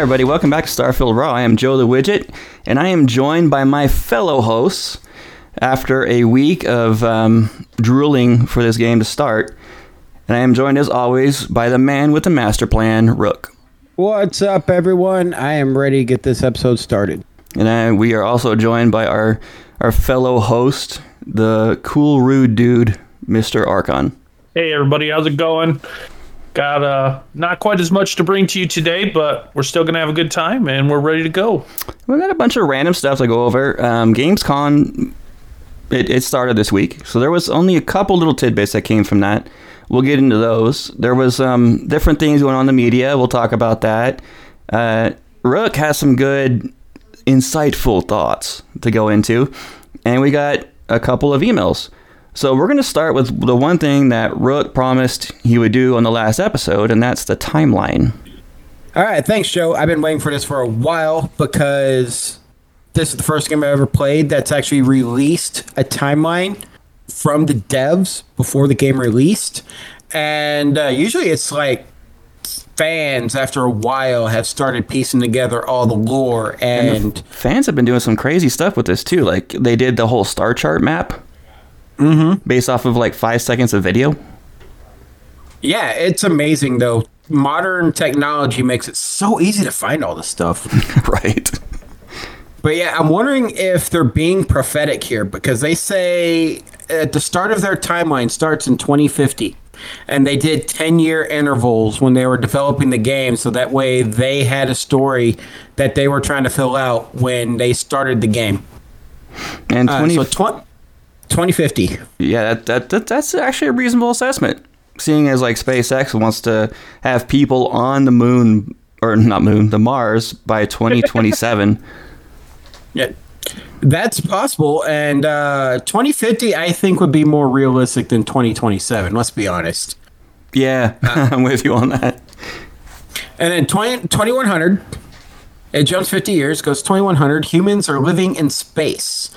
Hi, everybody. Welcome back to Starfield Raw. I am Joe the Widget, and I am joined by my fellow hosts after a week of um, drooling for this game to start. And I am joined, as always, by the man with the master plan, Rook. What's up, everyone? I am ready to get this episode started. And I, we are also joined by our, our fellow host, the cool, rude dude, Mr. Archon. Hey everybody, how's it going? Got uh not quite as much to bring to you today, but we're still gonna have a good time and we're ready to go. We got a bunch of random stuff to go over. Um, GamesCom, it, it started this week, so there was only a couple little tidbits that came from that. We'll get into those. There was um, different things going on in the media. We'll talk about that. Uh, Rook has some good, insightful thoughts to go into, and we got a couple of emails. So we're going to start with the one thing that Rook promised he would do on the last episode, and that's the timeline. All right, thanks, Joe. I've been waiting for this for a while because this is the first game I ever played that's actually released a timeline from the devs before the game released. And uh, usually it's like fans, after a while, have started piecing together all the lore. And, and fans have been doing some crazy stuff with this too. Like they did the whole star chart map mm-hmm. based off of like five seconds of video. Yeah, it's amazing though. Modern technology makes it so easy to find all this stuff. right. But yeah, I'm wondering if they're being prophetic here because they say at the start of their timeline starts in 2050 and they did 10 year intervals when they were developing the game so that way they had a story that they were trying to fill out when they started the game and 20, uh, so tw- 2050 yeah that, that, that that's actually a reasonable assessment seeing as like spacex wants to have people on the moon or not moon the mars by 2027 yeah that's possible, and uh, 2050 I think would be more realistic than 2027. Let's be honest. Yeah, uh, I'm with you on that. And then 20, 2100, it jumps 50 years, goes 2100. Humans are living in space.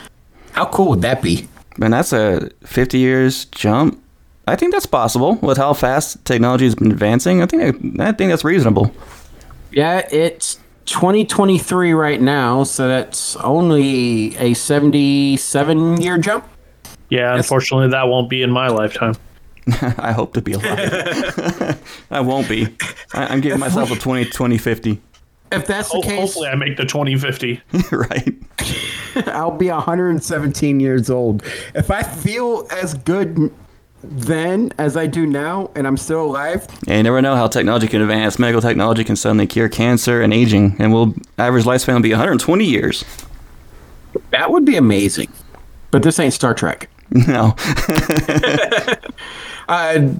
How cool would that be? Man, that's a 50 years jump. I think that's possible with how fast technology has been advancing. I think I, I think that's reasonable. Yeah, it's 2023 right now, so that's only a 77 year jump. Yeah, unfortunately, that won't be in my lifetime. I hope to be alive. I won't be. I, am giving myself a 20, 20, 50. If that's the case, hopefully I make the 2050. right. I'll be 117 years old. If I feel as good then as I do now, and I'm still alive. Yeah, you never know how technology can advance. Medical technology can suddenly cure cancer and aging, and we'll average lifespan will be 120 years. That would be amazing. But this ain't Star Trek. No. uh,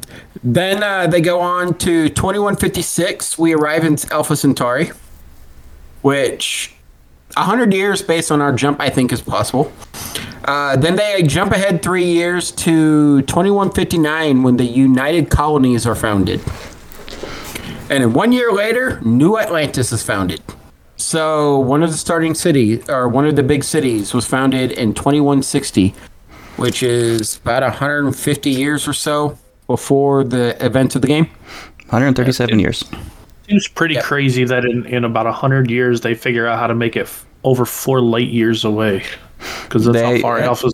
then uh, they go on to 2156. We arrive in Alpha Centauri, which 100 years based on our jump, I think, is possible. Uh, then they jump ahead three years to 2159 when the United Colonies are founded. And then one year later, New Atlantis is founded. So one of the starting cities, or one of the big cities, was founded in 2160, which is about 150 years or so before the events of the game. 137 years. Seems pretty yep. crazy that in, in about 100 years they figure out how to make it f- over four light years away because that's they, how far uh, Alpha.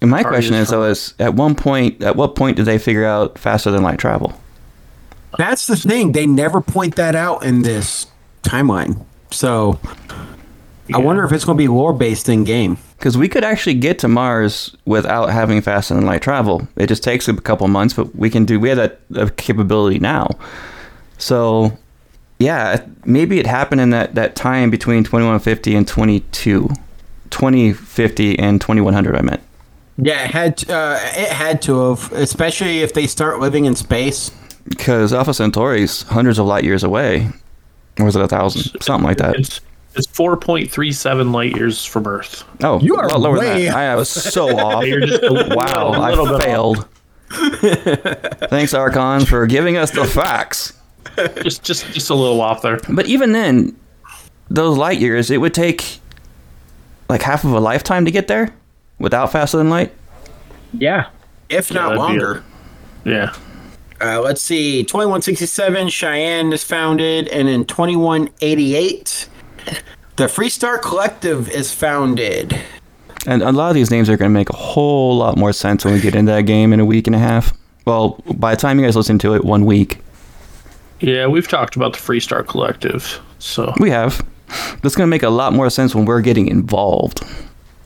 And my question is, though, is at one point, at what point did they figure out faster than light travel? That's the thing. They never point that out in this timeline. So yeah. I wonder if it's going to be lore based in game. Because we could actually get to Mars without having faster than light travel. It just takes a couple months, but we can do. We have that capability now. So, yeah, maybe it happened in that that time between twenty one fifty and twenty two. 2050 and 2100 I meant. Yeah, it had uh, it had to have, especially if they start living in space. Because Alpha Centauri is hundreds of light years away, or was it a thousand, something like that? It's, it's 4.37 light years from Earth. Oh, you are lower way... than that. I was so off. wow, I failed. Thanks, Archon, for giving us the facts. Just, just, just a little off there. But even then, those light years, it would take like half of a lifetime to get there without faster than light. Yeah, if yeah, not longer. A, yeah. Uh, let's see. 2167, Cheyenne is founded, and in 2188, the Freestar Collective is founded. And a lot of these names are going to make a whole lot more sense when we get into that game in a week and a half. Well, by the time you guys listen to it, one week. Yeah, we've talked about the Freestar Collective. So We have. That's going to make a lot more sense when we're getting involved.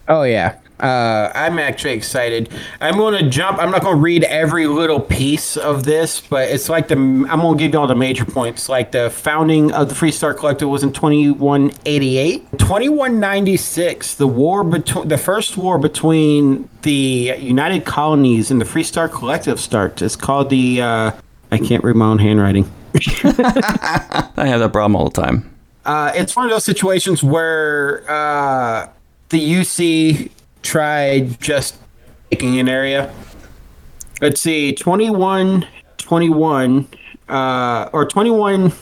Oh yeah. Uh, I'm actually excited. I'm going to jump. I'm not going to read every little piece of this, but it's like the. I'm going to give you all the major points. Like the founding of the Freestar Collective was in 2188. 2196, the war between the first war between the United Colonies and the Freestar Collective starts. It's called the. Uh, I can't read my own handwriting. I have that problem all the time. Uh, it's one of those situations where uh, the UC tried just taking an area. Let's see, 21, 21, uh, or 21.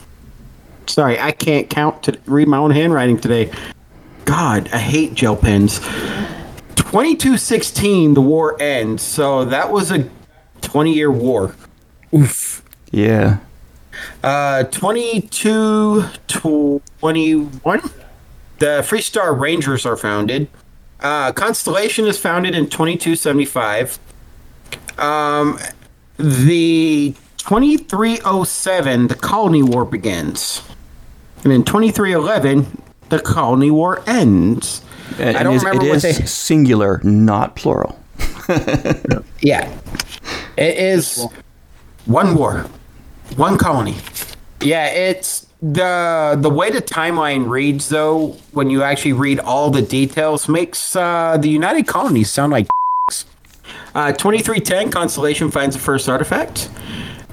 Sorry, I can't count to read my own handwriting today. God, I hate gel pens. 2216, the war ends. So that was a 20 year war. Oof. Yeah. Uh, 22 21. The Freestar Rangers are founded. Uh, Constellation is founded in 2275. Um, the 2307, the Colony War begins. And in 2311, the Colony War ends. And I don't it is, remember it what is they. singular, not plural. Yeah. It is one war, one colony. Yeah, it's the the way the timeline reads though, when you actually read all the details, makes uh, the United Colonies sound like uh, 2310 Constellation finds the first artifact.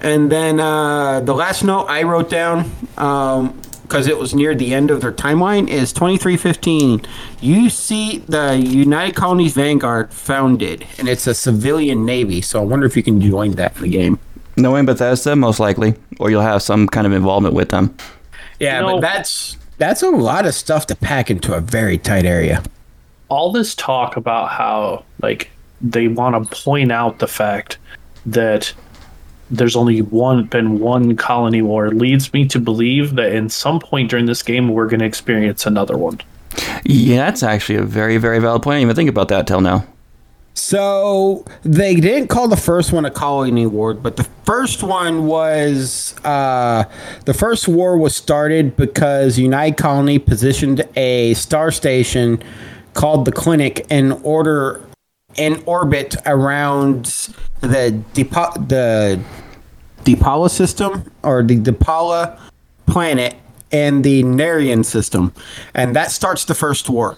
And then uh, the last note I wrote down, because it was near the end of their timeline, is 2315. You see the United Colonies Vanguard founded, and it's a civilian navy. So I wonder if you can join that in the game. Knowing Bethesda, most likely, or you'll have some kind of involvement with them. Yeah, You know- but that's that's a lot of stuff to pack into a very tight area. all this talk about how like they want to point out the fact that there's only one been one colony war leads me to believe that in some point during this game we're going to experience another one. Yeah, that's actually a very, very valid point. I didn't even think about that till now. So they didn't call the first one a colony war, but the first one was uh, the first war was started because United Colony positioned a star station called the Clinic in order in orbit around the Depa- the Deepala system or the Deepala planet and the Narion system, and that starts the first war.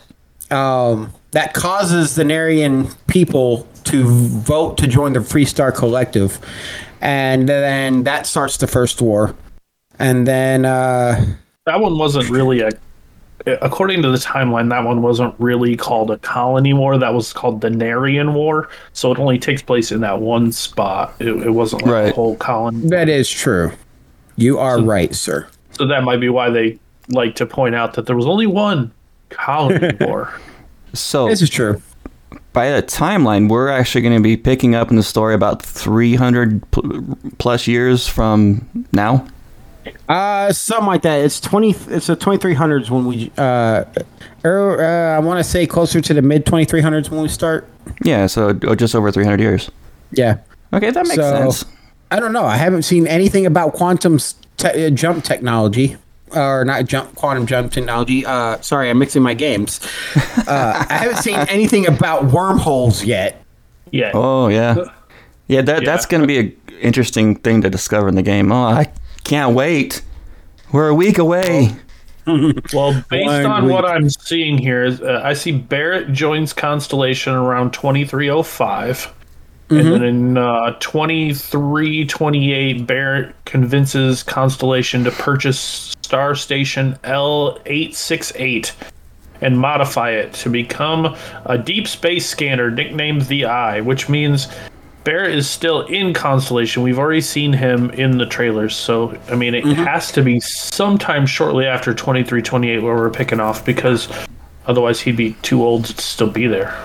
Um, that causes the Narion people to vote to join the Free Star Collective, and then that starts the first war. And then, uh, That one wasn't really a according to the timeline that one wasn't really called a colony war that was called the Narion war so it only takes place in that one spot it, it wasn't like a whole colony that is true. You are right, sir. so that might be why they like to point out that there was only one colony war So, This is true. by the timeline, we're actually going to be picking up in the story about 300 pl- plus years from now. Uh, something like that. It's twenty. It's the twenty three hundreds when we. Uh, er, uh, I want to say closer to the mid twenty three hundreds when we start. Yeah, so oh, just over 300 years. Yeah. Okay, that makes So- sense. I don't know. I haven't seen anything about quantum te- uh, jump technology, or not jump quantum jump technology. Uh, sorry, I'm mixing my games. Uh, I haven't seen anything about wormholes yet. yeah Oh, yeah. Yeah, that, that's going to be an interesting thing to discover in the game. Oh, I can't wait. We're a week away. Well, based One on what. I'm seeing here, uh, I see Barrett joins Constellation around 2305. And mm-hmm. then in uh, 2328, Barrett convinces Constellation to purchase Star Station L868 and modify it to become a deep space scanner nicknamed the Eye, which means Barrett is still in Constellation. We've already seen him in the trailers, so I mean, it mm-hmm. has to be sometime shortly after 2328 where we're picking off because otherwise he'd be too old to still be there.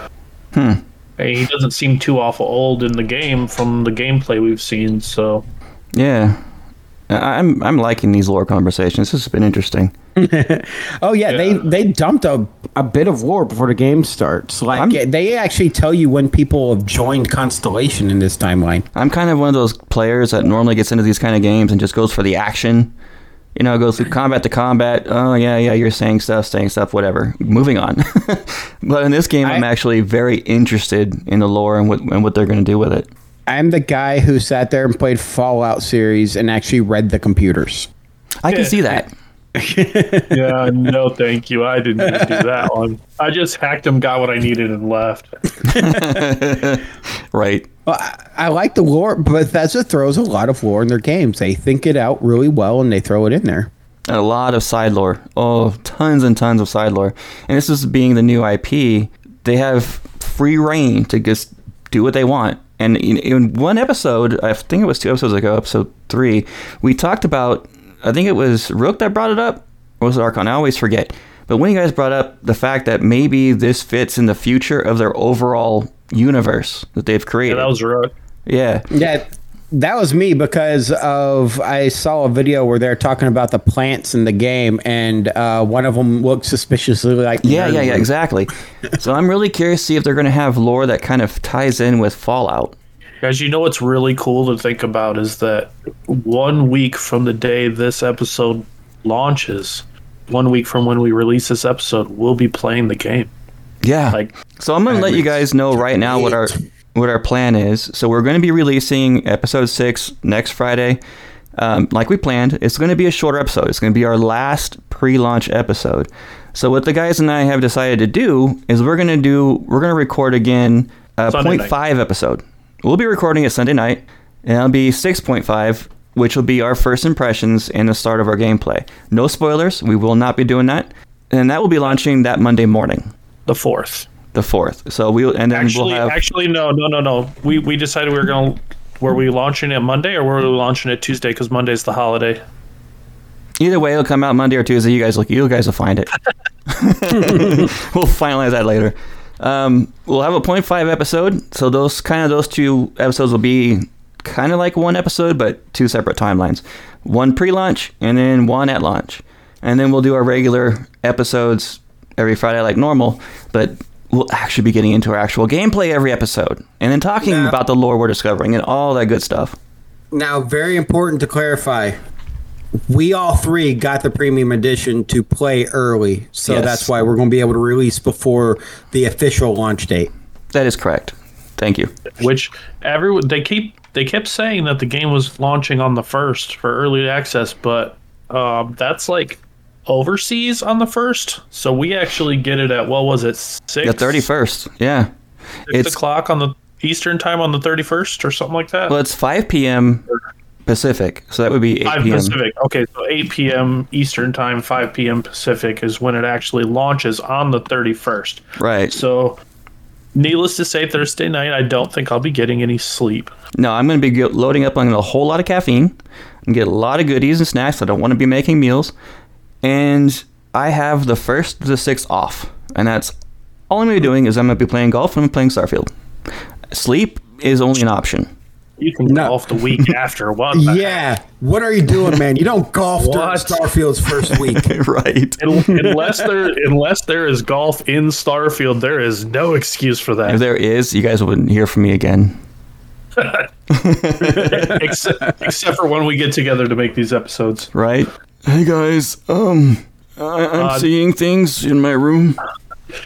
Hey, He doesn't seem too awful old in the game from the gameplay we've seen, so Yeah. I- I'm I'm liking these lore conversations. This has been interesting. Oh yeah, Yeah. they they dumped a, a bit of lore before the game starts. Like I'm- they actually tell you when people have joined Constellation in this timeline. I'm kind of one of those players that normally gets into these kind of games and just goes for the action. You know, goes through combat to combat. Oh yeah, yeah, you're saying stuff, saying stuff, whatever. Moving on. but in this game, I, am actually very interested in the lore and what and what they're going to do with it. I'm the guy who sat there and played Fallout series and actually read the computers. I can see that. Yeah, no, thank you. I didn't do that one. I just hacked him, got what I needed, and left. Right. Well, I, I like the lore, but Bethesda throws a lot of lore in their games. They think it out really well and they throw it in there. a lot of side lore. Oh, tons and tons of side lore. And this is being the new IP. They have free reign to just do what they want. And in, in one episode, I think it was two episodes ago, episode three, we talked about. I think it was Rook that brought it up, or was it Archon? I always forget. But when you guys brought up the fact that maybe this fits in the future of their overall universe that they've Yeah, created. that was Rook. yeah. Yeah, that was me because of I saw a video where they're talking about the plants in the game, and uh, one of them looked suspiciously like Yeah, yeah, yeah, exactly. so I'm really curious to see if they're going to have lore that kind of ties in with Fallout. Guys, you know what's really cool to think about is that one week from the day this episode launches, one week from when we release this episode, we'll be playing the game. Yeah. Like, so I'm going to let you guys know right now what our what our plan is. So we're going to be releasing episode 6 next Friday. Um, like we planned, it's going to be a shorter episode. It's going to be our last pre-launch episode. So what the guys and I have decided to do is we're going to do we're going to record again a Sunday 0.5 episode. We'll be recording it Sunday night, and it'll be 6.5, which will be our first impressions and the start of our gameplay. No spoilers. We will not be doing that, and that will be launching that Monday morning the fourth. The fourth. So we will and then Actually, we'll have actually, no, no, no, no. We we decided we were going. to Were we launching it Monday or were we launching it Tuesday? Because Monday's the holiday. either way it'll come out Monday or Tuesday. You guys look, you guys will find it. we'll finalize that later. Um, we'll have a 0.5 episode. So those kind of those two episodes will be kind of like one episode, but two separate timelines. One pre-launch and then one at launch, and then we'll do our regular episodes every Friday like normal, but. We'll actually be getting into our actual gameplay every episode, and then talking Now- about the lore we're discovering and all that good stuff. Now, very important to clarify. We all three got the premium edition to play early, so Yes. that's why we're going to be able to release before the official launch date. That is correct. Thank you. Which everyone they keep they kept saying that the game was launching on the first for early access, but um, that's like overseas on the first. So we actually get it at what was it six The thirty first. Yeah. six It's o'clock on the Eastern time on the thirty first or something like that. well, it's five p.m. Pacific, so that would be eight Five p.m. Pacific. Okay, so eight p.m. Eastern time, five p.m. Pacific is when it actually launches on the thirty first. Right. So, needless to say, Thursday night, I don't think I'll be getting any sleep. No, I'm going to be loading up on a whole lot of caffeine and get a lot of goodies and snacks. I don't want to be making meals, and I have the first to the sixth off, and that's all I'm going to be doing is I'm going to be playing golf and I'm playing Starfield. Sleep is only an option. You can No. golf the week after. What? the Yeah. What are you doing, man? You don't golf during What? Starfield's first week. right. Un- unless there unless there is golf in Starfield, there is no excuse for that. If there is, you guys wouldn't hear from me again. except, except for when we get together to make these episodes. Right. Hey guys, um, I- I'm Uh, seeing things in my room.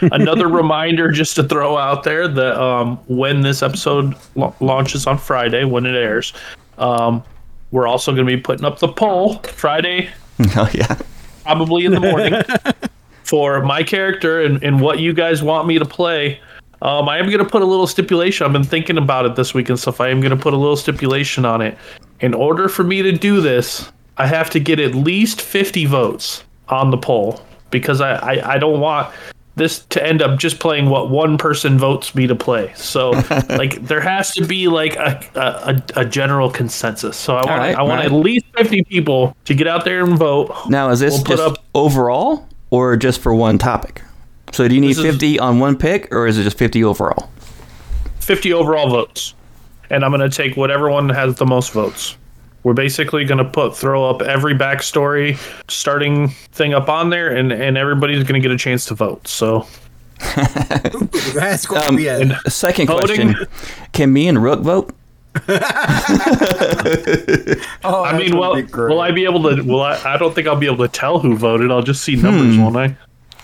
Another reminder just to throw out there that um, when this episode la- launches on Friday, when it airs, um, we're also going to be putting up the poll Friday, Oh yeah. probably in the morning, for my character and, and what you guys want me to play. Um, I am going to put a little stipulation. I've been thinking about it this week and stuff. I am going to put a little stipulation on it. In order for me to do this, I have to get at least 50 votes on the poll because I, I, I don't want this to end up just playing what one person votes me to play. So like there has to be like a, a, a general consensus. So I want right, I want right. at least 50 people to get out there and vote. Now, is this We'll put just up- overall or just for one topic? So, do you need This is- 50 on one pick or is it just 50 overall? 50 overall votes. And I'm going to take whatever one has the most votes. We're basically going to put throw up every backstory starting thing up on there, and and everybody's going to get a chance to vote. So That's going to Um, be a, Second Voting. question: Can me and Rook vote? oh, I mean, well, will I be able to? Will I? I don't think I'll be able to tell who voted. I'll just see numbers, Hmm. won't I?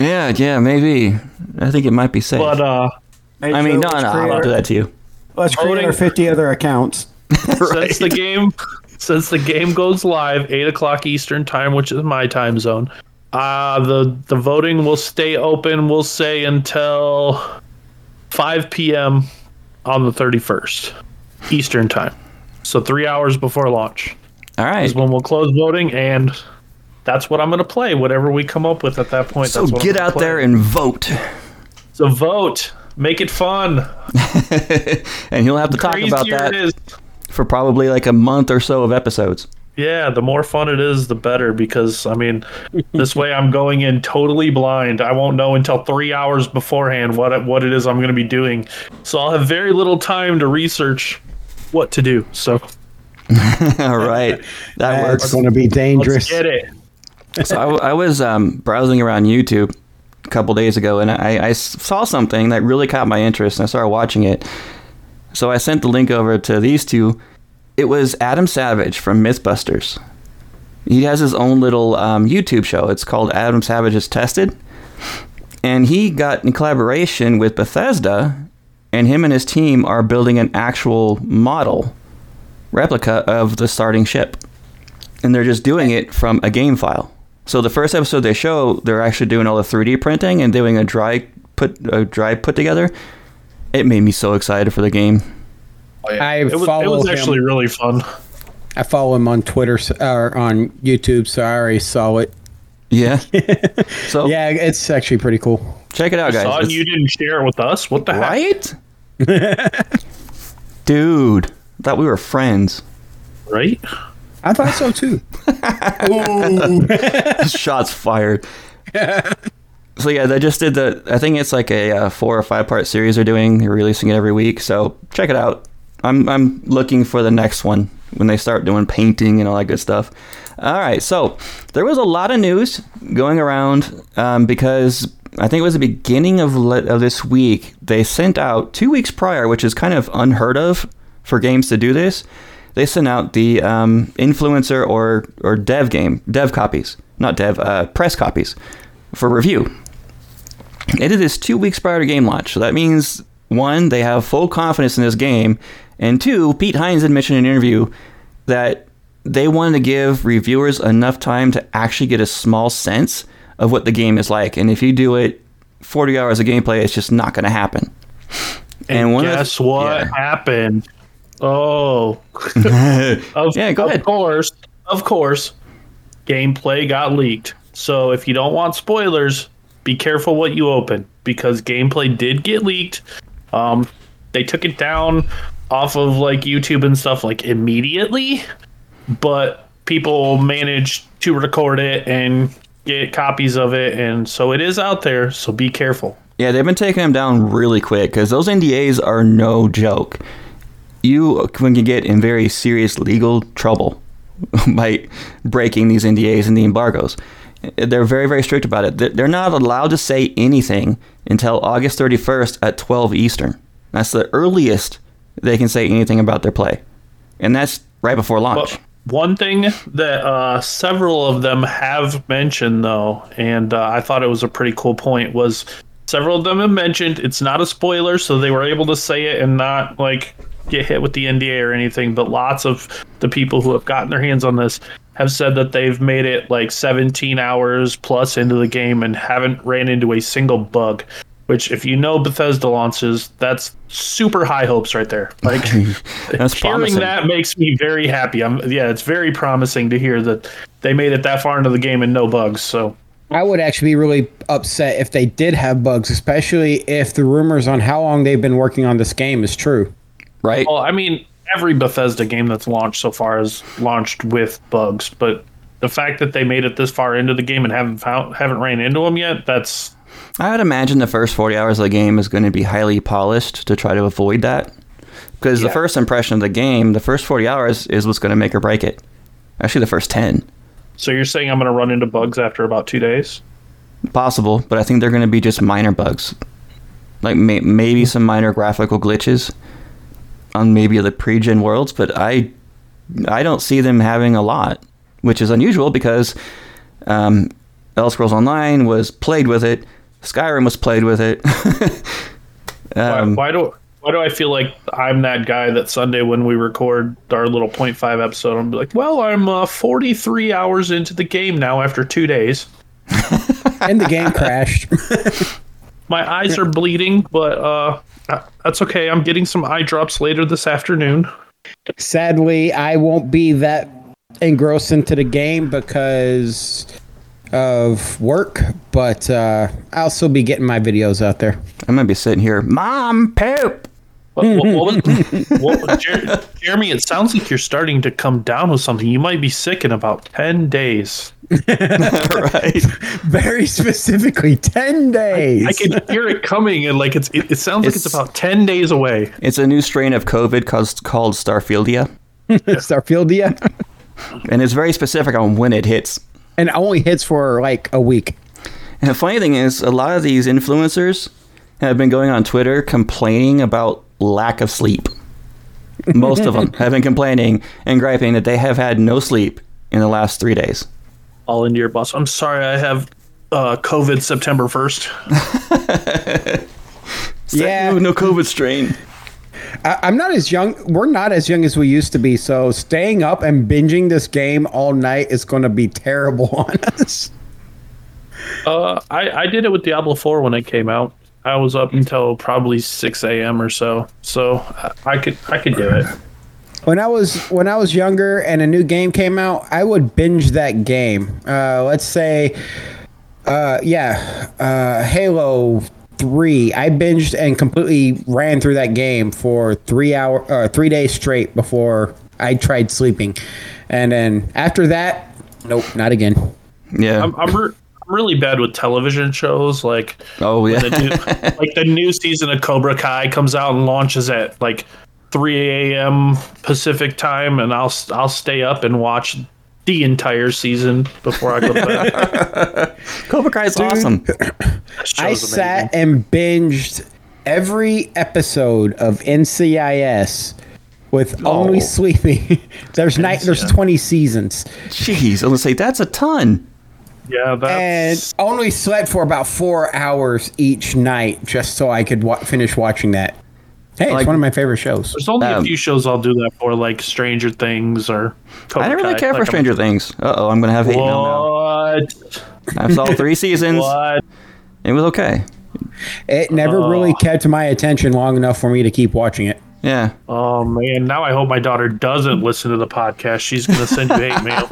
Yeah, yeah, maybe. I think it might be safe. But uh, Hey, I mean, Joe, no, no, I'll do that to you. Let's create Voting- our 50 other accounts. since the game since the game goes live eight o'clock Eastern time, which is my time zone, uh the the voting will stay open. We'll say until five p.m. on the thirty first Eastern time. So three hours before launch All right. is when we'll close voting, and that's what I'm going to play. Whatever we come up with at that point. So that's what get out play. there and vote, so vote. Make it fun. and you'll have to talk Crazier about that it is. For probably like a month or so of episodes. Yeah, the more fun it is, the better. Because I mean, this way I'm going in totally blind. I won't know until three hours beforehand what it, what it is I'm going to be doing. So I'll have very little time to research what to do. So All right, that That's works. going to be let's dangerous. get it. so I, I was um, browsing around YouTube a couple days ago, and I, I saw something that really caught my interest, and I started watching it. So I sent the link over to these two. It was Adam Savage from MythBusters. He has his own little um, YouTube show. It's called Adam Savage is Tested, and he got in collaboration with Bethesda, and him and his team are building an actual model replica of the starting ship and they're just doing it from a game file. So the first episode they show, they're actually doing all the 3D printing and doing a dry put a dry put together. It made me so excited for the game. Oh, I It was, it follow was him. actually really fun. I follow him on Twitter or on YouTube, so I already saw it. Yeah. so Yeah, it's actually pretty cool. check it out, guys. Saw and you didn't share it with us. What the heck? Dude, I thought we were friends. Right? I thought so too. Shots fired. So yeah, they just did the. I think it's like a uh, four or five part series they're doing. They're releasing it every week, so check it out. I'm I'm looking for the next one when they start doing painting and all that good stuff. All right, so there was a lot of news going around um, because I think it was the beginning of le- of this week. They sent out two weeks prior, which is kind of unheard of for games to do this. They sent out the um, influencer or or dev game dev copies, not dev uh, press copies for review. They did this two weeks prior to game launch, so that means one, they have full confidence in this game, and two, Pete Hines had mentioned in an interview that they wanted to give reviewers enough time to actually get a small sense of what the game is like. And if you do it 40 hours of gameplay, it's just not going to happen. And, one of the- guess what yeah. happened? Oh, of, Yeah, go of ahead. course, of course, gameplay got leaked. So if you don't want spoilers, be careful what you open because gameplay did get leaked. Um, they took it down off of like YouTube and stuff like immediately, but people managed to record it and get copies of it, and so it is out there. So be careful. Yeah, they've been taking them down really quick because those NDAs are no joke. You can get in very serious legal trouble by breaking these NDAs and the embargoes. They're very, very strict about it. They're- not allowed to say anything until August 31st at 12 Eastern. That's the earliest they can say anything about their play. And that's right before launch. But one thing that uh, several of them have mentioned, though, and uh, I thought it was a pretty cool point, was several of them have mentioned it's not a spoiler, so they were able to say it and not like get hit with the NDA or anything. But lots of the people who have gotten their hands on this have said that they've made it like 17 hours plus into the game and haven't ran into a single bug. Which, if you know Bethesda launches, that's super high hopes right there. Like, That's hearing promising. that makes me very happy. I'm yeah, it's very promising to hear that they made it that far into the game and no bugs. So I would actually be really upset if they did have bugs, especially if the rumors on how long they've been working on this game is true. right? well, I mean, every Bethesda game that's launched so far has launched with bugs, but the fact that they made it this far into the game and haven't found haven't ran into them yet, that's I would imagine the first 40 hours of the game is going to be highly polished to try to avoid that. Because the first impression of the game, the first 40 hours, is what's going to make or break it. Actually, the first ten. So you're saying I'm going to run into bugs after about two days? Possible, but I think they're going to be just minor bugs, like may- maybe some minor graphical glitches on maybe the pre-gen worlds. But I, I don't see them having a lot, which is unusual because um, Elder Scrolls Online was played with it, Skyrim was played with it. um, why, why do why do I feel like I'm that guy that Sunday when we record our little 0.5 episode, I'm like, well, I'm uh, 43 hours into the game now after two days. and the game crashed. My eyes are bleeding, but uh, uh, that's okay. I'm getting some eye drops later this afternoon. Sadly, I won't be that engrossed into the game because of work, but uh, I'll still be getting my videos out there. I might be sitting here, Mom, poop. What, what, what was, what, Jer- Jeremy? It sounds like you're starting to come down with something. You might be sick in about ten days. right. Very specifically, 10 days. I can hear it coming, and like it's it, it sounds like it's It's- about ten days away. It's a new strain of COVID called, called Starfieldia, Starfieldia. and it's very specific on when it hits. and it only hits for like a week. And the funny thing is, a lot of these influencers have been going on Twitter complaining about lack of sleep. Most of them have been complaining and griping that they have had no sleep in the last three days. All into your boss. I'm sorry, I have uh, COVID September first. Yeah. no, no COVID strain. I, I'm not as young. We're not as young as we used to be. So staying up and binging this game all night is going to be terrible on us. Uh, I I did it with Diablo Four when it came out. I was up until probably six a.m. or so, so I, I could I could do it. When I was when I was younger and a new game came out, I would binge that game. Uh, let's say, uh, yeah, uh, Halo Three. I binged and completely ran through that game for three hour, uh, three days straight before I tried sleeping, and then after that, nope, not again. Yeah. I'm I'm, re- I'm really bad with television shows. Like oh yeah. the new, like the new season of Cobra Kai comes out and launches at like 3 a.m. Pacific time, and I'll I'll stay up and watch the entire season before I go to bed. Cobra Kai is awesome. I sat amazing. and binged every episode of NCIS with oh. only sleeping. there's night. There's 20 seasons, Jeez, I was gonna say that's a ton. Yeah, and that's only slept for about four hours each night just so I could wa- finish watching that. Hey, Like- it's one of my favorite shows. there's only a um, few shows I'll do that for, like Stranger Things or. Cobra I don't really Kai. care for Like, I'm- Stranger Things. Uh oh, I'm gonna have hate mail now. What? I saw three seasons. What? It was okay. It never really kept my attention long enough for me to keep watching it. Yeah. Oh man! Now I hope my daughter doesn't listen to the podcast. She's gonna send you hate mail.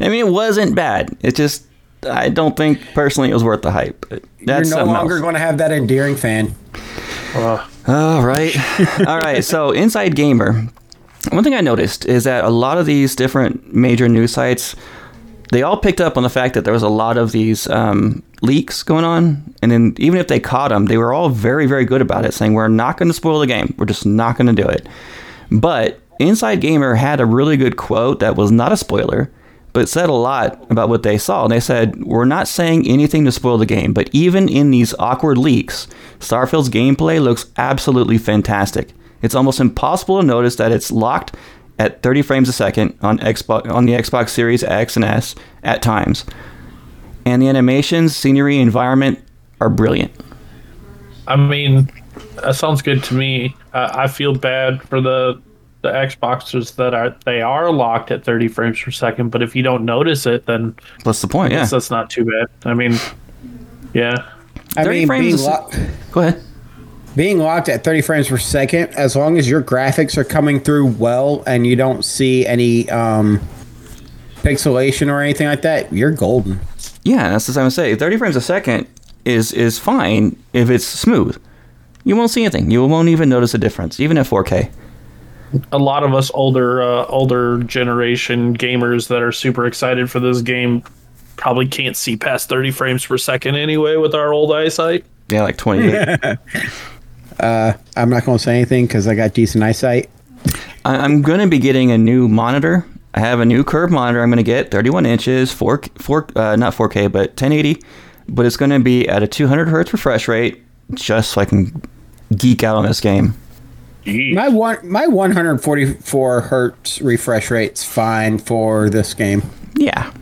I mean, it wasn't bad. It just, I don't think personally it was worth the hype. That's You're no longer else. going to have that endearing fan. All right. All right. So, Inside Gamer. One thing I noticed is that a lot of these different major news sites, they all picked up on the fact that there was a lot of these um, leaks going on, and then even if they caught them, they were all very, very good about it, saying we're not going to spoil the game. We're just not going to do it. But Inside Gamer had a really good quote that was not a spoiler, but said a lot about what they saw. And they said, We're not saying anything to spoil the game, but even in these awkward leaks, Starfield's gameplay looks absolutely fantastic. It's almost impossible to notice that it's locked at 30 frames a second on Xbox on the Xbox Series X and S at times. And the animations, scenery, environment are brilliant. I mean, that sounds good to me. Uh, I feel bad for the the Xboxes that are they are locked at 30 frames per second, but if you don't notice it, then What's the point? Yeah. that's, that's not too bad. I mean, yeah. I 30 mean, frames being, is- lo- Go ahead. being locked at 30 frames per second, as long as your graphics are coming through well and you don't see any um, pixelation or anything like that, you're golden. Yeah, that's what I'm saying. 30 frames a second is is fine if it's smooth. You won't see anything. You won't even notice a difference, even at 4K. A lot of us older uh, older generation gamers that are super excited for this game probably can't see past 30 frames per second anyway with our old eyesight. Yeah, like 28. I'm not going to say anything because I got decent eyesight. I, I'm going to be getting a new monitor. I have a new curved monitor. I'm going to get 31 inches, four, four, uh, not 4K, but 1080. But it's going to be at a 200 hertz refresh rate, just so I can geek out on this game. Yeesh. My one, my 144 hertz refresh rate's fine for this game. Yeah,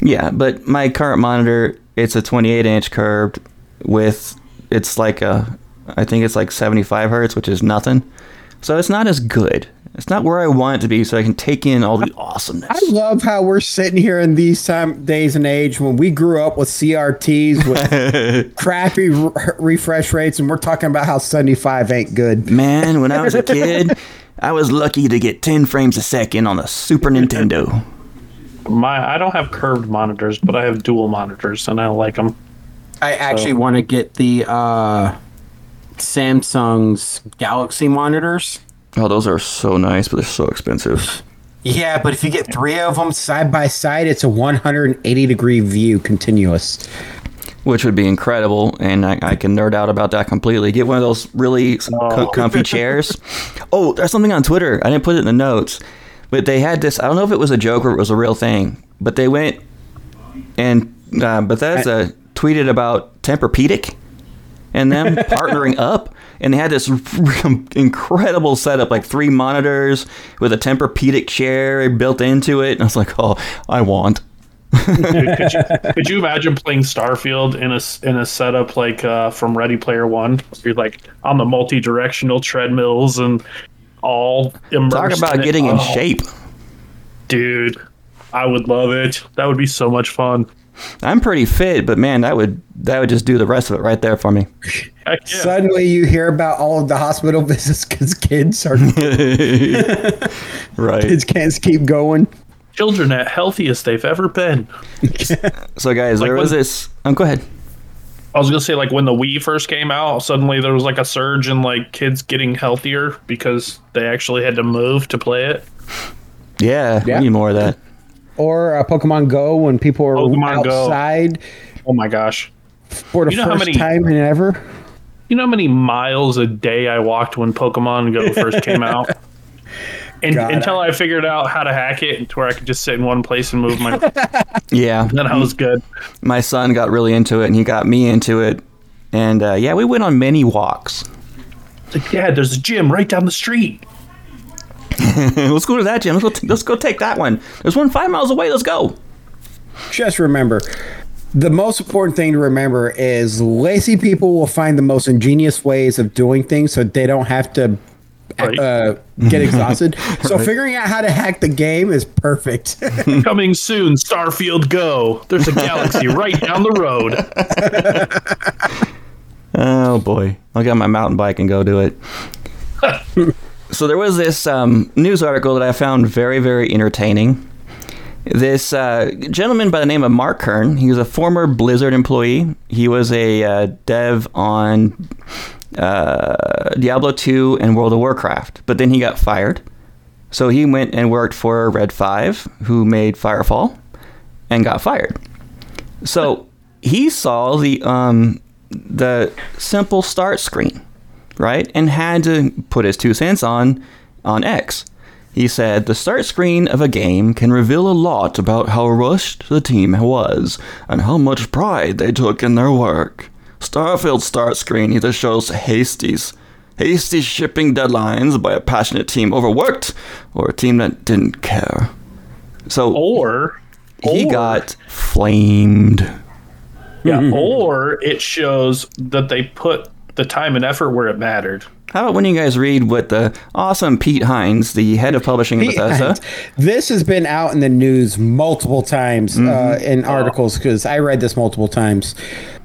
yeah. But my current monitor, it's a 28 inch curved with, it's like a, I think it's like 75 hertz, which is nothing. So it's not as good. It's not where I want it to be, so I can take in all the awesomeness. I love how we're sitting here in these time days and age when we grew up with CRTs with crappy re- refresh rates, and we're talking about how 75 ain't good. Man, when I was a kid, I was lucky to get 10 frames a second on a Super Nintendo. My I don't have curved monitors, but I have dual monitors, and I like them. I actually want to get the uh, Samsung's Galaxy monitors. Oh, those are so nice, but they're so expensive. Yeah, but if you get three of them side by side, it's a 180 degree view continuous. Which would be incredible, and I, I can nerd out about that completely. Get one of those really co- comfy chairs. Oh, there's something on Twitter. I didn't put it in the notes, but they had this. I don't know if it was a joke or it was a real thing, but they went and uh, Bethesda tweeted about Tempur-Pedic and them partnering up, and they had this incredible setup, like three monitors with a Tempur-Pedic chair built into it. And I was like, oh, I want. Dude, could, you, could you imagine playing Starfield in a s- in a setup like uh, from Ready Player One? You're like on the multi-directional treadmills and all immersed. Talk about in it. getting in Oh, shape. dude. I would love it. That would be so much fun. I'm pretty fit, but man, that would that would just do the rest of it right there for me. Heck yeah. Suddenly, you hear about all of the hospital visits because kids are right. kids can't keep going. Children at healthiest they've ever been. So guys, Like there was this. Um, go ahead. I was gonna say like when the Wii first came out, suddenly there was like a surge in like kids getting healthier because they actually had to move to play it. Yeah, Yeah. we need more of that. Or uh, Pokemon Go when people are Pokemon Go. outside Oh my gosh. for the You know how first many- time in ever. You know how many miles a day I walked when Pokemon Go first came out? And, God, until I figured out how to hack it to where I could just sit in one place and move my Yeah, then I was good. my son got really into it, and he got me into it. And uh, yeah, we went on many walks. Like, Dad, there's a gym right down the street. let's go to that gym. Let's go. T- let's go take that one. There's one five miles away. Let's go. Just remember, the most important thing to remember is lazy people will find the most ingenious ways of doing things so they don't have to Right. uh, get exhausted. So figuring out how to hack the game is perfect. Coming soon, Starfield Go. There's a galaxy right down the road. Oh boy, I'll get my mountain bike and go do it. so there was this um, news article that I found very, very entertaining. This uh, gentleman by the name of Mark Kern, he was a former Blizzard employee. He was a uh, dev on uh, Diablo 2 and World of Warcraft, but then he got fired. So he went and worked for Red 5, who made Firefall, and got fired. So he saw the um, the simple start screen, right, and had to put his two cents on on X. He said the start screen of a game can reveal a lot about how rushed the team was and how much pride they took in their work. Starfield's start screen either shows hasties, hasty shipping deadlines by a passionate team overworked, or a team that didn't care. So Or he or- got flamed. Yeah, or it shows that they put the time and effort where it mattered. How about when you guys read what the awesome Pete Hines, the head of publishing at Bethesda, this has been out in the news multiple times uh, in articles because I read this multiple times.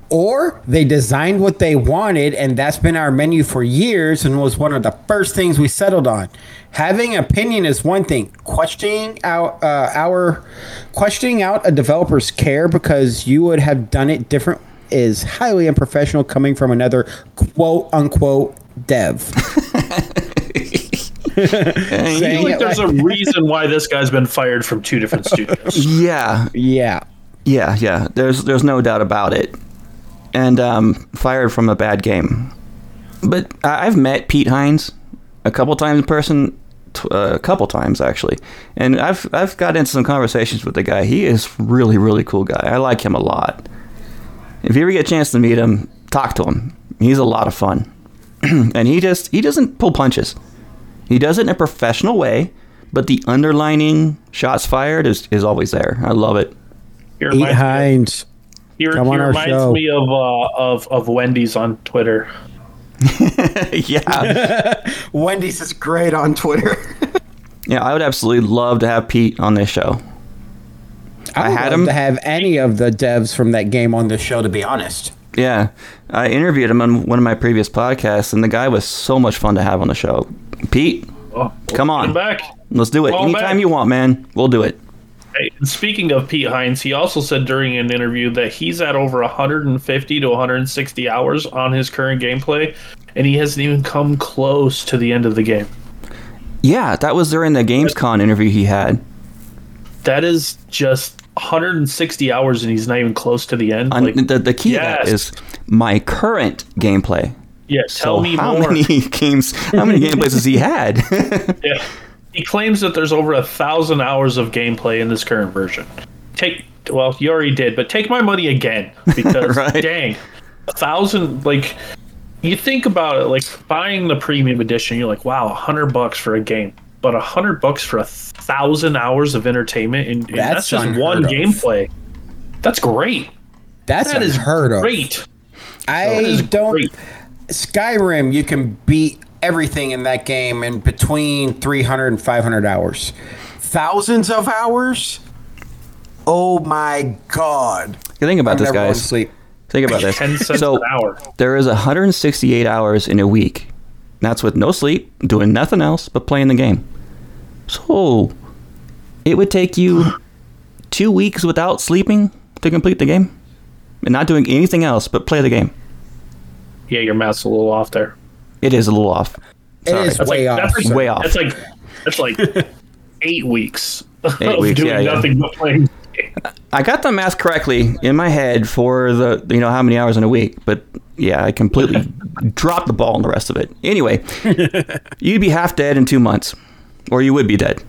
Or they designed what they wanted, and that's been our menu for years and was one of the first things we settled on. Having opinion is one thing. Questioning out uh, our questioning out a developer's care because you would have done it different is highly unprofessional coming from another quote unquote dev. I Saying like there's like- a reason why this guy's been fired from two different studios. yeah, yeah. yeah, yeah. There's there's no doubt about it, and um, fired from a bad game. But I- I've met Pete Hines a couple times in person. uh, a couple times actually, and I've I've got into some conversations with the guy. He is really really cool guy. I like him a lot. If you ever get a chance to meet him, talk to him. He's a lot of fun, and he just he doesn't pull punches. He does it in a professional way, but the underlining shots fired is, is always there. I love it. He Eat reminds, me, Hines. he, Come he on our reminds show. me of, uh, of of Wendy's on Twitter. yeah, Wendy's is great on Twitter. yeah. I would absolutely love to have Pete on this show. I, I would had love him- to have any of the devs from that game on this show. To be honest, Yeah, I interviewed him on one of my previous podcasts, and the guy was so much fun to have on the show. Pete, Oh, Come on. Back. let's do it anytime back. you want, man. We'll do it. Hey, speaking of Pete Hines, he also said during an interview that he's at over 150 to 160 hours on his current gameplay, and he hasn't even come close to the end of the game. Yeah, that was during the Gamescom interview he had. That is just 160 hours, and he's not even close to the end. Like, the the key yes. is my current gameplay. yeah, tell so me how more. many games? How many gameplays has he had? Yeah. He claims that there's over a thousand hours of gameplay in this current version. Take well, you already did, but take my money again because Right. dang, a thousand like you think about it, like buying the premium edition, you're like, wow, a hundred bucks for a game, but a hundred bucks for a thousand hours of entertainment, and, and That's that's, just one of. gameplay. That's great. that's That is unheard of. great. I That is don't. great. Skyrim, you can beat everything in that game in between 300 and 500 hours. Thousands of hours? Oh my god. Think about I'm this, never going to guys. sleep. Think about this. Ten cents so an hour. there is 168 hours in a week. That's with no sleep, doing nothing else but playing the game. So it would take you two weeks without sleeping to complete the game, and not doing anything else but play the game. Yeah, your math's a little off there. It is a little off. It Sorry. is That's way like, off. That's like, Way off. That's like that's like eight weeks Eight of weeks, doing yeah, yeah. nothing but playing. I got the math correctly in my head for the you know how many hours in a week, but yeah, I completely dropped the ball on the rest of it. Anyway, you'd be half dead in two months, or you would be dead.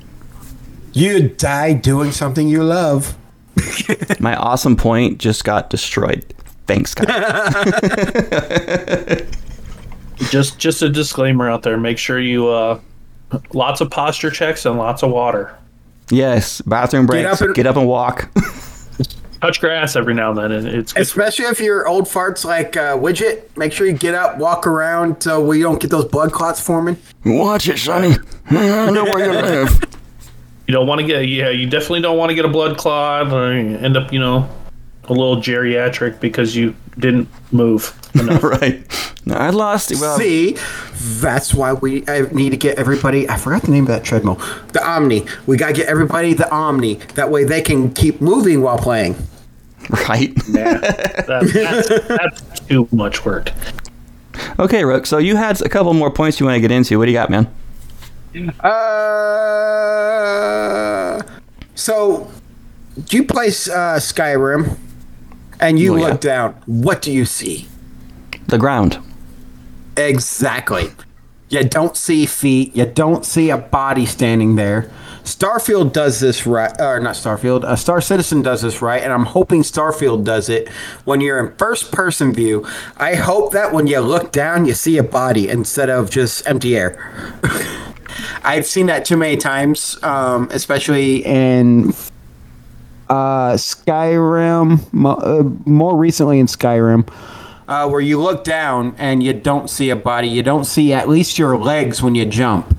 You die doing something you love. My awesome point just got destroyed. Thanks, guys. Just just a disclaimer out there. Make sure you uh, lots of posture checks and lots of water. yes, bathroom breaks. up and- get up and walk. Touch grass every now and then, and it's good. Especially if you're old farts like uh, Widget, make sure you get up, walk around so we don't get those blood clots forming. Watch it, Sonny. I know where you live. You don't want to get yeah. You definitely don't want to get a blood clot or end up you know a little geriatric because you didn't move enough. right. No, I lost. Well, See, that's why we I need to get everybody. I forgot the name of that treadmill. The Omni. We gotta get everybody the Omni. That way they can keep moving while playing. right. Yeah, that, that's, that's too much work. okay, Rook. So you had a couple more points you want to get into. What do you got, man? Uh, so do you play uh, Skyrim? And you Oh, yeah. look down. What do you see? The ground. Exactly. You don't see feet. You don't see a body standing there. Starfield does this right, or not Starfield. Uh, Star Citizen does this right, and I'm hoping Starfield does it when you're in first-person view. I hope that when you look down, you see a body instead of just empty air. I've seen that too many times, um, especially in uh, Skyrim. Mo- uh, more recently in Skyrim uh, where you look down and you don't see a body. You don't see at least your legs when you jump.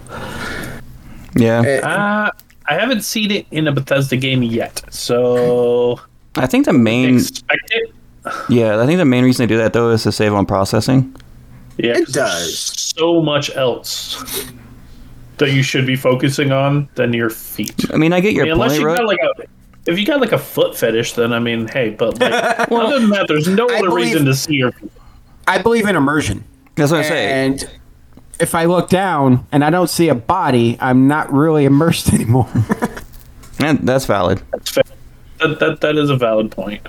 Yeah. Uh, I haven't seen it in a Bethesda game yet, so I think the main. expect it. Yeah, I think the main reason they do that though is to save on processing. Yeah, It 'cause there's does. so much else that you should be focusing on than your feet. I mean, I get your I mean, unless point, you Rook. got like a, if you got like a foot fetish, then I mean, hey, but like, other than that, there's no I other believe- reason to see your. I believe in immersion. That's what I say. And if I look down and I don't see a body, I'm not really immersed anymore. And that's valid. That's fair. That, that that is a valid point.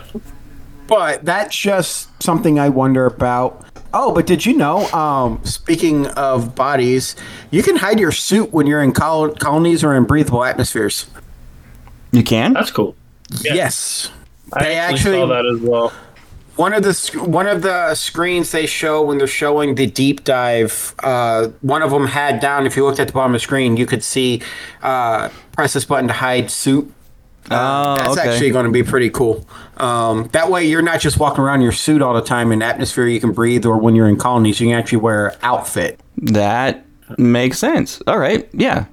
But that's just something I wonder about. Oh, but did you know? Um, speaking of bodies, you can hide your suit when you're in col- colonies or in breathable atmospheres. You can? That's cool. Yeah. Yes, I they actually, actually- saw that as well. one of the one of the screens they show when they're showing the deep dive. Uh, one of them had down. If you looked at the bottom of the screen, you could see uh, press this button to hide suit. Oh, That's okay. actually going to be pretty cool. Um, that way, you're not just walking around in your suit all the time in atmosphere you can breathe, or when you're in colonies, you can actually wear an outfit. that makes sense. All right. Yeah.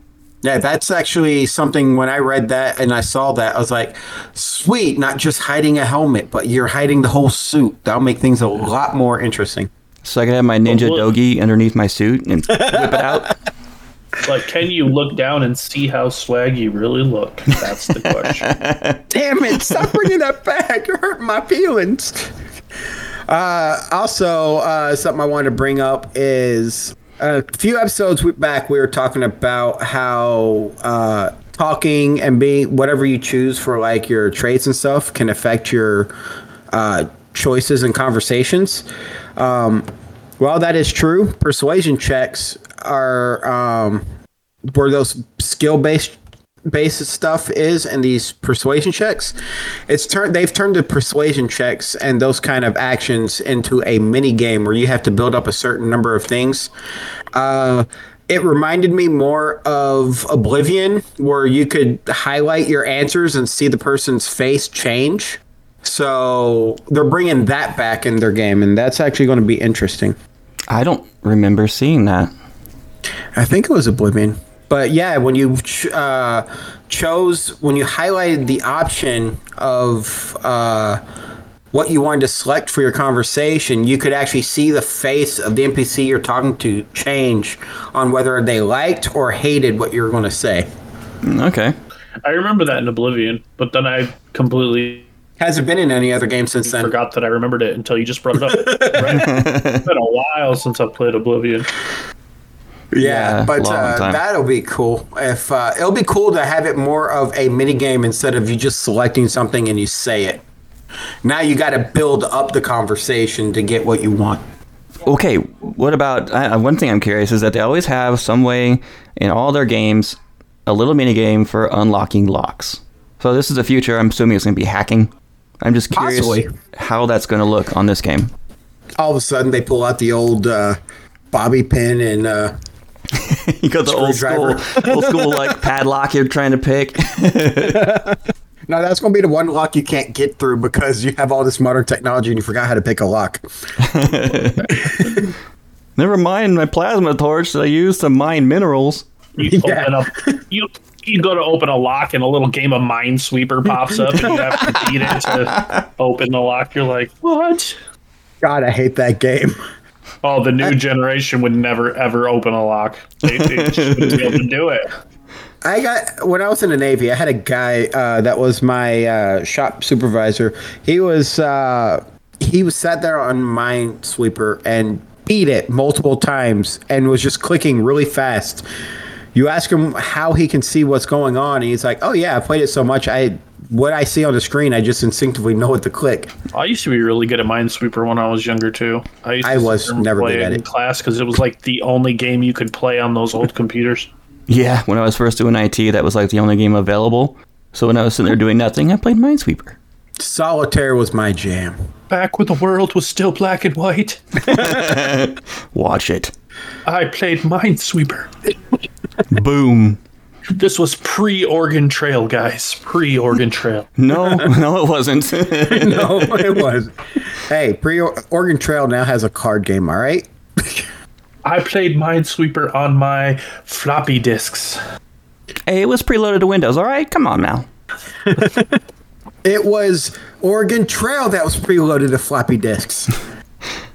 Yeah, that's actually something when I read that and I saw that, I was like, sweet, not just hiding a helmet, but you're hiding the whole suit. That'll make things a lot more interesting. So I can have my ninja well- dogi underneath my suit and whip it out. But can you look down and see how swag you really look? That's the question. Damn it, stop bringing that back. You're hurting my feelings. Uh, also, uh, something I wanted to bring up is a few episodes back, we were talking about how uh, talking and being whatever you choose for like your traits and stuff can affect your uh, choices and conversations. Um, while that is true, persuasion checks are um, where those skill based based stuff is and these persuasion checks it's turned they've turned the persuasion checks and those kind of actions into a mini game where you have to build up a certain number of things uh it reminded me more of oblivion where you could highlight your answers and see the person's face change so they're bringing that back in their game and that's actually going to be interesting I don't remember seeing that. I think it was Oblivion. But yeah, when you ch- uh, chose, when you highlighted the option of uh, what you wanted to select for your conversation, you could actually see the face of the NPC you're talking to change on whether they liked or hated what you were going to say. Okay. I remember that in Oblivion, but then I completely Hasn't been in any other game since then. forgot that I remembered it until you just brought it up. Right? it's been a while since I played Oblivion. Yeah, Yeah, but uh, that'll be cool. If uh, it'll be cool to have it more of a mini game instead of you just selecting something and you say it. Now you got to build up the conversation to get what you want. Okay. What about uh, one thing I'm curious is that they always have some way in all their games a little mini game for unlocking locks. So this is the future. I'm assuming it's going to be hacking. I'm just curious Possibly. how that's going to look on this game. All of a sudden, they pull out the old uh, bobby pin and uh, You got the old school, old school like padlock you're trying to pick. no, that's going to be the one lock you can't get through because you have all this modern technology and you forgot how to pick a lock. Never mind my plasma torch that I use to mine minerals. You Yeah. open up you you go to open a lock and a little game of Minesweeper pops up and you have to beat it to open the lock. You're like, what? God, I hate that game. Oh, the new generation would never ever open a lock. They, they just wouldn't be able to do it. I got when I was in the Navy. I had a guy uh, that was my uh, shop supervisor. He was uh, he was sat there on Minesweeper and beat it multiple times and was just clicking really fast. You ask him how he can see what's going on, and he's like, "Oh yeah, I played it so much. I what I see on the screen, I just instinctively know what to click." I used to be really good at Minesweeper when I was younger too. I, used I was never play good it at in it. class because it was like the only game you could play on those old computers. Yeah, when I was first doing IT, that was like the only game available. So when I was sitting there doing nothing, I played Minesweeper. Solitaire was my jam. Back when the world was still black and white, Watch it. I played Minesweeper. Boom. This was pre Oregon Trail, guys. Pre Oregon Trail. No, no, it wasn't. no, it was. Hey, pre Oregon Trail now has a card game. All right. I played Minesweeper on my floppy disks. hey, it was preloaded to Windows. All right, come on now. It was Oregon Trail that was preloaded to floppy disks.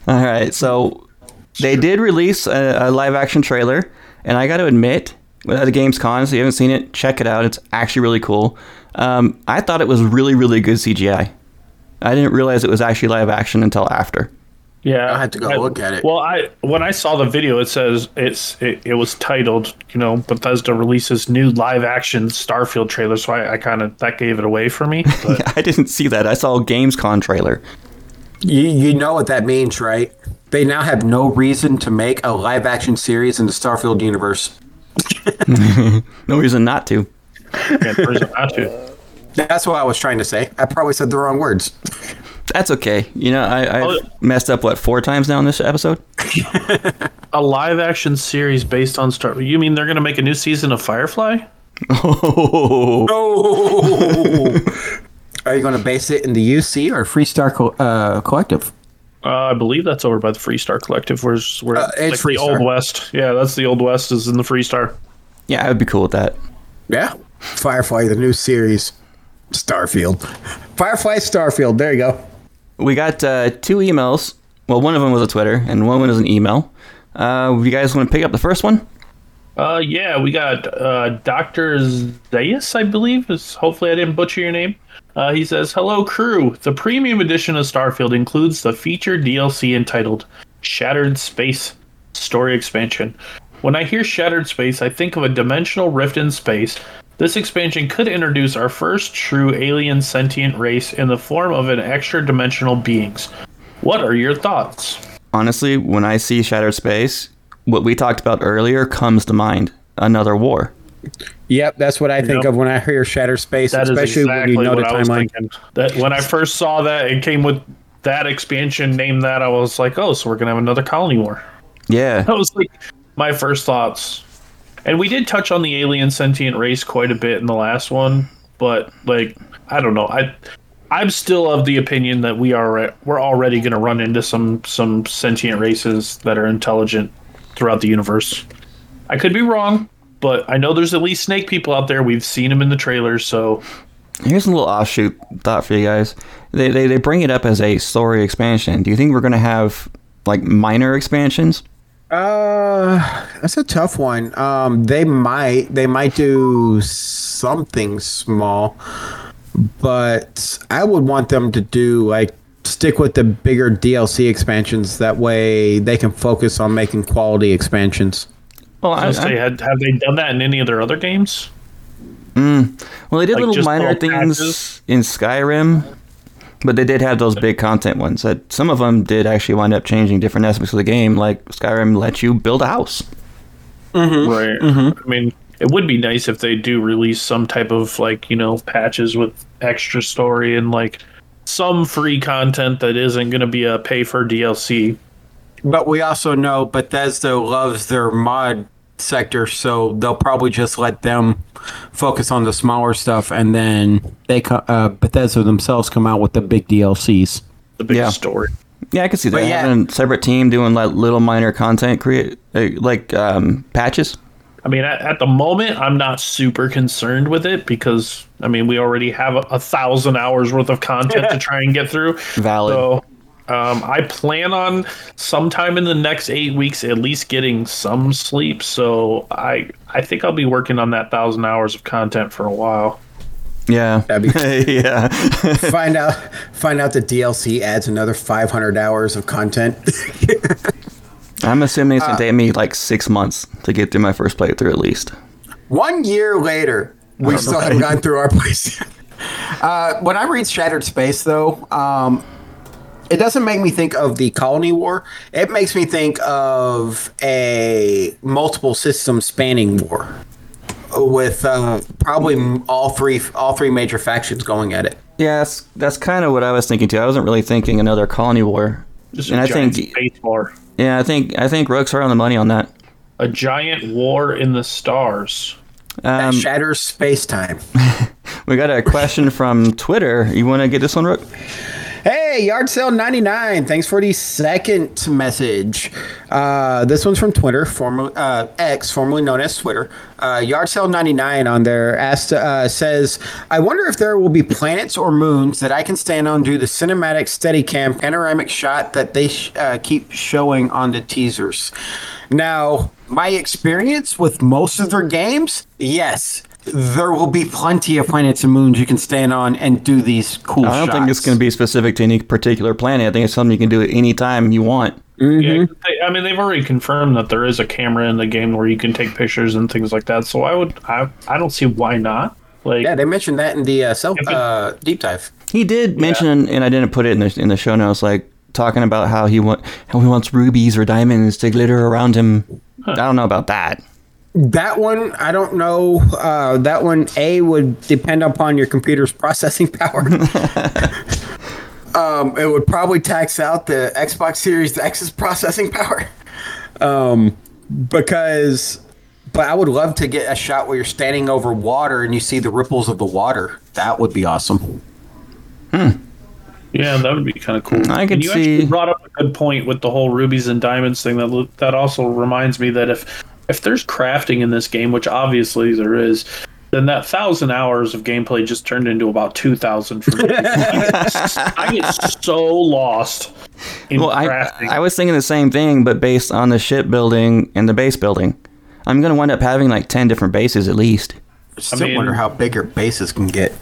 All right, so they did release a, a live action trailer, and I got to admit, at the Gamescom, so you haven't seen it, check it out. It's actually really cool. Um, I thought it was really, really good CGI. I didn't realize it was actually live action until after. Yeah, I had to go I- look at it. Well, I when I saw the video, it says it's it, it was titled, you know, Bethesda releases new live action Starfield trailer. So I, I kind of that gave it away for me. But I didn't see that. I saw a Gamescom trailer. You, you know what that means, right? They now have no reason to make a live action series in the Starfield universe. No reason not to. Yeah, prison not to. That's what I was trying to say. I probably said the wrong words. That's okay. You know, I, I Oh. messed up what four times now in this episode. A live action series based on Star. You mean they're going to make a new season of Firefly? Oh, Oh! Are you going to base it in the UC or Freestar Co- uh, Collective? Uh, I believe that's over by the Freestar Collective. Where's where Uh, it's like the Freestar. Old West? Yeah, that's the Old West is in the Freestar. Yeah, I would be cool with that. Yeah. Firefly, the new series. Starfield. Firefly Starfield. There you go. We got uh, two emails. Well, one of them was a Twitter, and one of them was an email. Uh, you guys want to pick up the first one? Uh, yeah, we got uh, Dr. Zayas, I believe. Is hopefully I didn't butcher your name. Uh, he says, "Hello, crew. The premium edition of Starfield includes the featured DLC entitled Shattered Space Story Expansion. When I hear Shattered Space, I think of a dimensional rift in space. This expansion could introduce our first true alien sentient race in the form of an extra-dimensional beings. What are your thoughts?" Honestly, when I see Shattered Space, what we talked about earlier comes to mind. Another war. Yep, that's what I think Yep. of when I hear Shatter Space, That is especially exactly when you know the I timeline. That when I first saw that it came with that expansion named that, I was like, oh, so we're gonna have another colony war. Yeah. That was like my first thoughts. And we did touch on the alien sentient race quite a bit in the last one, but like I don't know. I I'm still of the opinion that we are we're already going to run into some some sentient races that are intelligent throughout the universe. I could be wrong, but I know there's at least snake people out there. We've seen them in the trailers, so Here's a little offshoot thought for you guys. They, they, they bring it up as a story expansion. Do you think we're going to have like minor expansions? Uh, that's a tough one. Um, they might they might do something small, but I would want them to do like stick with the bigger DLC expansions. That way, they can focus on making quality expansions. Well, I I, say, I, had, have they done that in any of their other games? Mm. well, they did like little minor little things in Skyrim, but they did have those big content ones. That some of them did actually wind up changing different aspects of the game. Like Skyrim let you build a house. Mm-hmm. Right. Mm-hmm. I mean, it would be nice if they do release some type of like you know patches with extra story and like some free content that isn't going to be a pay for DLC. But we also know Bethesda loves their mod sector, so they'll probably just let them focus on the smaller stuff, and then they co- uh, Bethesda themselves come out with the big DLCs. The big Yeah. story. Yeah, I can see that. But yeah. Having a separate team doing like little minor content create uh, like um, patches. I mean, at, at the moment, I'm not super concerned with it because I mean, we already have a, a thousand hours worth of content to try and get through. Valid. So, um, I plan on sometime in the next eight weeks at least getting some sleep. So I I think I'll be working on that thousand hours of content for a while. Yeah. That'd be- yeah. find out find out the DLC adds another 500 hours of content. I'm assuming it's Uh, gonna take me like six months to get through my first playthrough at least. One year later, we still haven't gone through our place. Uh, when I read Shattered Space, though, um, it doesn't make me think of the Colony War. It makes me think of a multiple system spanning war with uh, probably all three all three major factions going at it. Yeah, that's that's kind of what I was thinking too. I wasn't really thinking another colony war. Just And a I giant think- space war. Yeah, I think I think Rook's right on the money on that. A giant war in the stars. That Um, shatters space time. we got a question from Twitter. You want to get this one, Rook? Hey, Yard Sale 99. Thanks for the second message. Uh, this one's from Twitter, formerly uh, X, formerly known as Twitter. Uh, Yard Sale 99 on there asked, uh, says, I wonder if there will be planets or moons that I can stand on do the cinematic Steadicam panoramic shot that they sh- uh, keep showing on the teasers. Now, my experience with most of their games, yes. There will be plenty of planets and moons you can stand on and do these cool I don't think it's going to be specific to any particular planet. I think it's something you can do at any time you want. Yeah, I mean they've already confirmed that there is a camera in the game where you can take pictures and things like that. So I would I I don't see why not. Like, Yeah, they mentioned that in the uh, self it- uh, deep dive. He did mention, and I didn't put it in the in the show notes, like talking about how he want how he wants rubies or diamonds to glitter around him. I don't know about that. That one, I don't know. Uh, that one, A, would depend upon your computer's processing power. um, it would probably tax out the Xbox Series X's processing power. Um, because, but I would love to get a shot where you're standing over water and you see the ripples of the water. That would be awesome. Yeah, that would be kind of cool. I could and you see- actually brought up a good point with the whole rubies and diamonds thing. That that also reminds me that if if there's crafting in this game, which obviously there is, then that thousand hours of gameplay just turned into about two thousand for me. I get so lost in Well, I crafting. I was thinking the same thing, but based on the ship building and the base building. I'm gonna wind up having like ten different bases at least. I still mean- wonder how big your bases can get.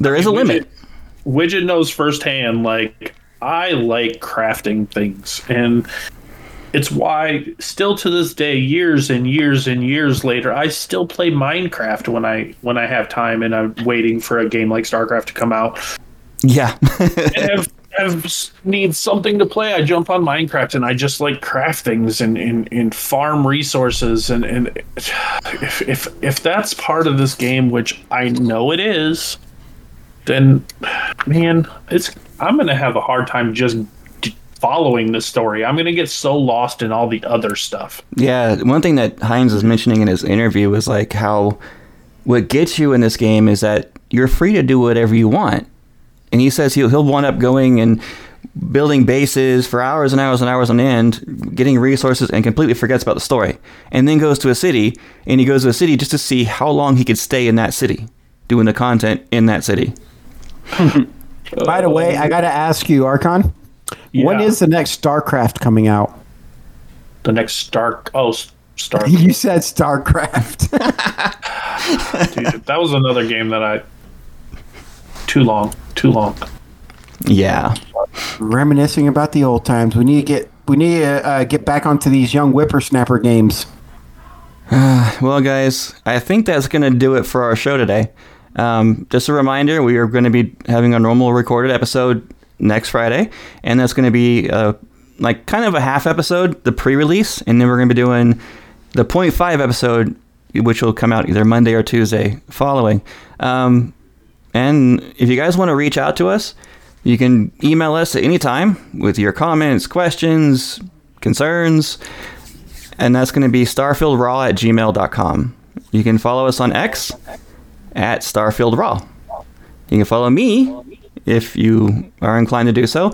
There is a limit. Widget, Widget knows firsthand, like, I like crafting things. And it's why, still to this day, years and years and years later, I still play Minecraft when I when I have time and I'm waiting for a game like StarCraft to come out. Yeah. If, if need something to play, I jump on Minecraft and I just like craft things and, and, and farm resources and, and if, if if that's part of this game, which I know it is, then man, it's I'm gonna have a hard time just following the story. I'm gonna get so lost in all the other stuff. Yeah, one thing that Hines was mentioning in his interview was like how what gets you in this game is that you're free to do whatever you want. And he says he'll he'll wind up going and building bases for hours and hours and hours on end, getting resources and completely forgets about the story. And then goes to a city and he goes to a city just to see how long he could stay in that city, doing the content in that city. By the way, I got to ask you, Archon, when Yeah. is the next StarCraft coming out? The next Star oh Star You said StarCraft. dude, that was another game that I too long, too long. Yeah. Reminiscing about the old times. We need to get we need to uh, get back onto these young whippersnapper games. Well, guys, I think that's going to do it for our show today. Um, just a reminder, we are going to be having a normal recorded episode next Friday, and that's going to be uh, like kind of a half episode, the pre-release, and then we're going to be doing the 0.5 episode, which will come out either Monday or Tuesday following. Um, and if you guys want to reach out to us, you can email us at any time with your comments, questions, concerns and that's going to be starfieldraw at gmail.com. You can follow us on X at starfieldraw. You can follow me if you are inclined to do so,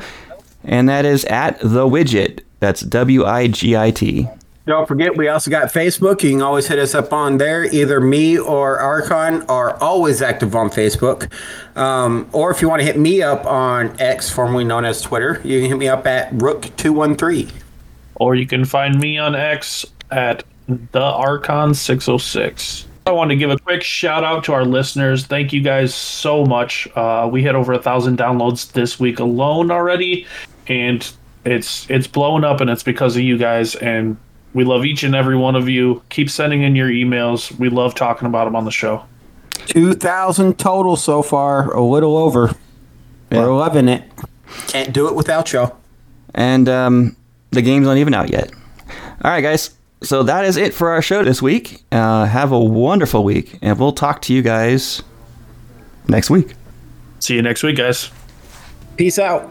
and that is at the widget. That's W I G I T. Don't forget, we also got Facebook. You can always hit us up on there. Either me or Archon are always active on Facebook. Um, or if you want to hit me up on X, formerly known as Twitter, you can hit me up at Rook213. or you can find me on X at the Archon 606. I want to give a quick shout out to our listeners. Thank you guys so much. Uh, we had over a thousand downloads this week alone already, and it's it's blowing up, and it's because of you guys. And we love each and every one of you. Keep sending in your emails. We love talking about them on the show. 2,000 total so far, a little over. Yeah. We're loving it. Can't do it without y'all. And um, the game's not even out yet. All right, guys. So that is it for our show this week. Uh, have a wonderful week, and we'll talk to you guys next week. See you next week, guys. Peace out.